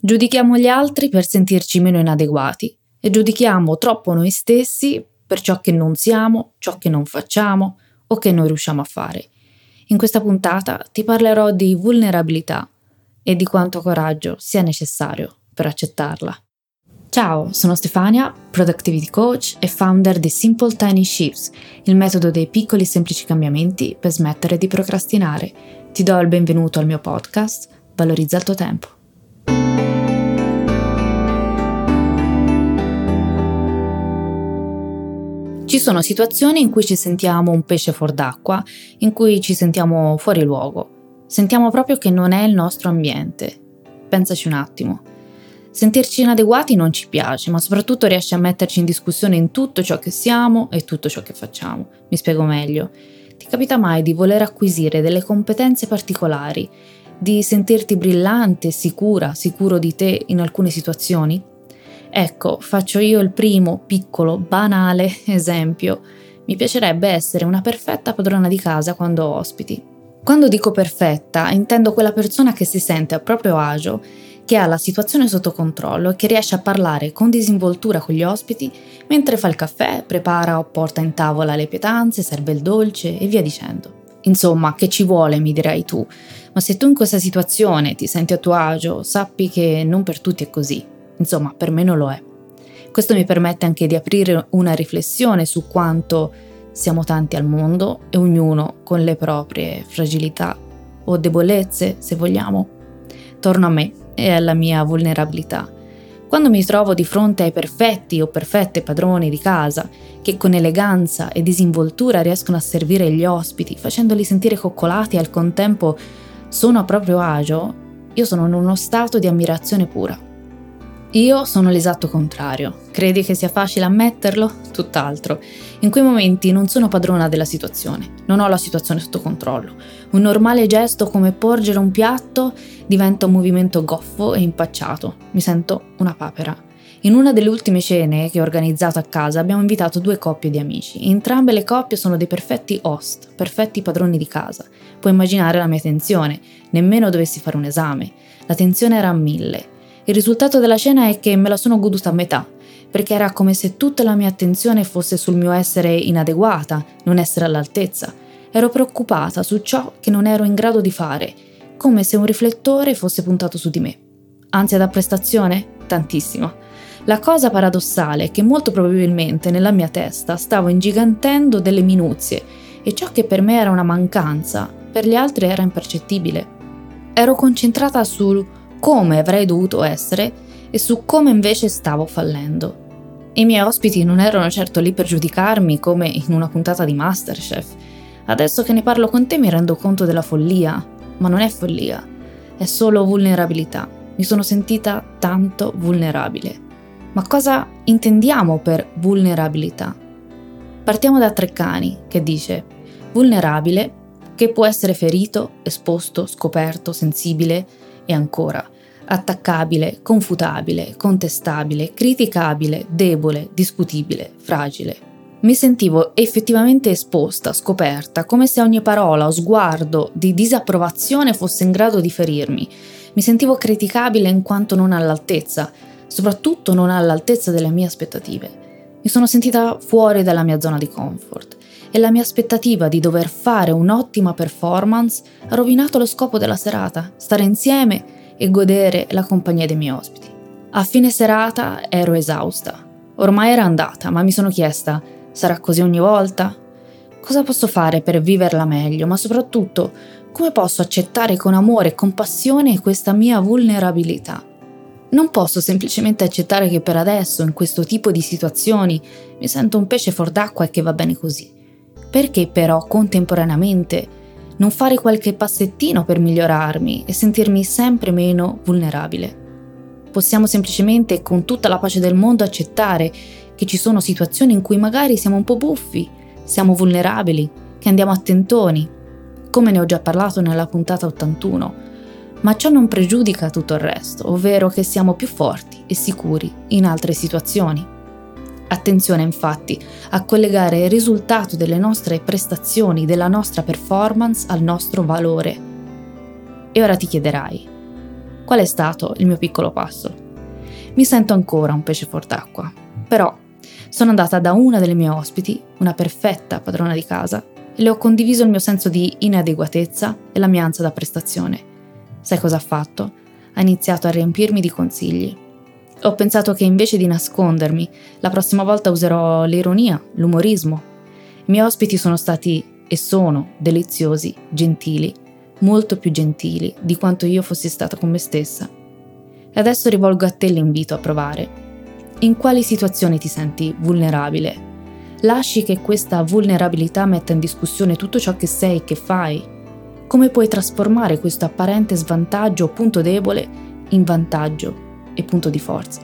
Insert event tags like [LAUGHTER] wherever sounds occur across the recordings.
Giudichiamo gli altri per sentirci meno inadeguati e giudichiamo troppo noi stessi per ciò che non siamo, ciò che non facciamo o che non riusciamo a fare. In questa puntata ti parlerò di vulnerabilità e di quanto coraggio sia necessario per accettarla. Ciao, sono Stefania, Productivity Coach e founder di Simple Tiny Shifts, il metodo dei piccoli e semplici cambiamenti per smettere di procrastinare. Ti do il benvenuto al mio podcast, Valorizza il tuo tempo. Ci sono situazioni in cui ci sentiamo un pesce fuor d'acqua, in cui ci sentiamo fuori luogo. Sentiamo proprio che non è il nostro ambiente. Pensaci un attimo. Sentirci inadeguati non ci piace, ma soprattutto riesce a metterci in discussione in tutto ciò che siamo e tutto ciò che facciamo. Mi spiego meglio. Ti capita mai di voler acquisire delle competenze particolari, di sentirti brillante, sicura, sicuro di te in alcune situazioni? Ecco, faccio io il primo, piccolo, banale [LAUGHS] esempio. Mi piacerebbe essere una perfetta padrona di casa quando ho ospiti. Quando dico perfetta, intendo quella persona che si sente a proprio agio, che ha la situazione sotto controllo e che riesce a parlare con disinvoltura con gli ospiti mentre fa il caffè, prepara o porta in tavola le pietanze, serve il dolce e via dicendo. Insomma, che ci vuole, mi dirai tu, ma se tu in questa situazione ti senti a tuo agio, sappi che non per tutti è così. Insomma, per me non lo è. Questo mi permette anche di aprire una riflessione su quanto siamo tanti al mondo e ognuno con le proprie fragilità o debolezze, se vogliamo. Torno a me e alla mia vulnerabilità. Quando mi trovo di fronte ai perfetti o perfette padroni di casa, che con eleganza e disinvoltura riescono a servire gli ospiti, facendoli sentire coccolati e al contempo sono a proprio agio, io sono in uno stato di ammirazione pura. Io sono l'esatto contrario. Credi che sia facile ammetterlo? Tutt'altro. In quei momenti non sono padrona della situazione, non ho la situazione sotto controllo. Un normale gesto come porgere un piatto diventa un movimento goffo e impacciato. Mi sento una papera. In una delle ultime cene che ho organizzato a casa abbiamo invitato due coppie di amici. Entrambe le coppie sono dei perfetti host, perfetti padroni di casa. Puoi immaginare la mia tensione, nemmeno dovessi fare un esame. La tensione era a mille. Il risultato della cena è che me la sono goduta a metà, perché era come se tutta la mia attenzione fosse sul mio essere inadeguata, non essere all'altezza. Ero preoccupata su ciò che non ero in grado di fare, come se un riflettore fosse puntato su di me. Ansia da prestazione? Tantissimo. La cosa paradossale è che molto probabilmente nella mia testa stavo ingigantendo delle minuzie e ciò che per me era una mancanza, per gli altri era impercettibile. Ero concentrata sul come avrei dovuto essere e su come invece stavo fallendo. I miei ospiti non erano certo lì per giudicarmi come in una puntata di Masterchef. Adesso che ne parlo con te mi rendo conto della follia, ma non è follia, è solo vulnerabilità. Mi sono sentita tanto vulnerabile. Ma cosa intendiamo per vulnerabilità? Partiamo da Treccani, che dice vulnerabile, che può essere ferito, esposto, scoperto, sensibile, e ancora attaccabile, confutabile, contestabile, criticabile, debole, discutibile, fragile. Mi sentivo effettivamente esposta, scoperta, come se ogni parola o sguardo di disapprovazione fosse in grado di ferirmi. Mi sentivo criticabile in quanto non all'altezza, soprattutto non all'altezza delle mie aspettative. Mi sono sentita fuori dalla mia zona di comfort e la mia aspettativa di dover fare un'ottima performance ha rovinato lo scopo della serata, stare insieme e godere la compagnia dei miei ospiti. A fine serata ero esausta. Ormai era andata, ma mi sono chiesta, sarà così ogni volta? Cosa posso fare per viverla meglio, ma soprattutto come posso accettare con amore e compassione questa mia vulnerabilità? Non posso semplicemente accettare che per adesso, in questo tipo di situazioni, mi sento un pesce fuor d'acqua e che va bene così. Perché però contemporaneamente non fare qualche passettino per migliorarmi e sentirmi sempre meno vulnerabile? Possiamo semplicemente, con tutta la pace del mondo, accettare che ci sono situazioni in cui magari siamo un po' buffi, siamo vulnerabili, che andiamo a tentoni, come ne ho già parlato nella puntata 81, ma ciò non pregiudica tutto il resto, ovvero che siamo più forti e sicuri in altre situazioni. Attenzione infatti a collegare il risultato delle nostre prestazioni, della nostra performance al nostro valore. E ora ti chiederai, qual è stato il mio piccolo passo? Mi sento ancora un pesce fuor d'acqua, però sono andata da una delle mie ospiti, una perfetta padrona di casa, e le ho condiviso il mio senso di inadeguatezza e la mia ansia da prestazione. Sai cosa ha fatto? Ha iniziato a riempirmi di consigli. Ho pensato che invece di nascondermi, la prossima volta userò l'ironia, l'umorismo. I miei ospiti sono stati e sono deliziosi, gentili molto più gentili di quanto io fossi stata con me stessa. E adesso rivolgo a te l'invito a provare. In quali situazioni ti senti vulnerabile? Lasci che questa vulnerabilità metta in discussione tutto ciò che sei e che fai. Come puoi trasformare questo apparente svantaggio o punto debole in vantaggio e punto di forza?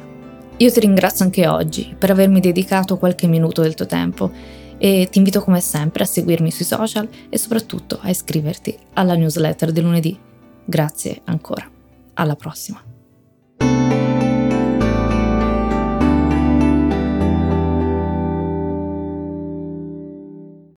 Io ti ringrazio anche oggi per avermi dedicato qualche minuto del tuo tempo e ti invito come sempre a seguirmi sui social e soprattutto a iscriverti alla newsletter del lunedì. Grazie ancora. Alla prossima.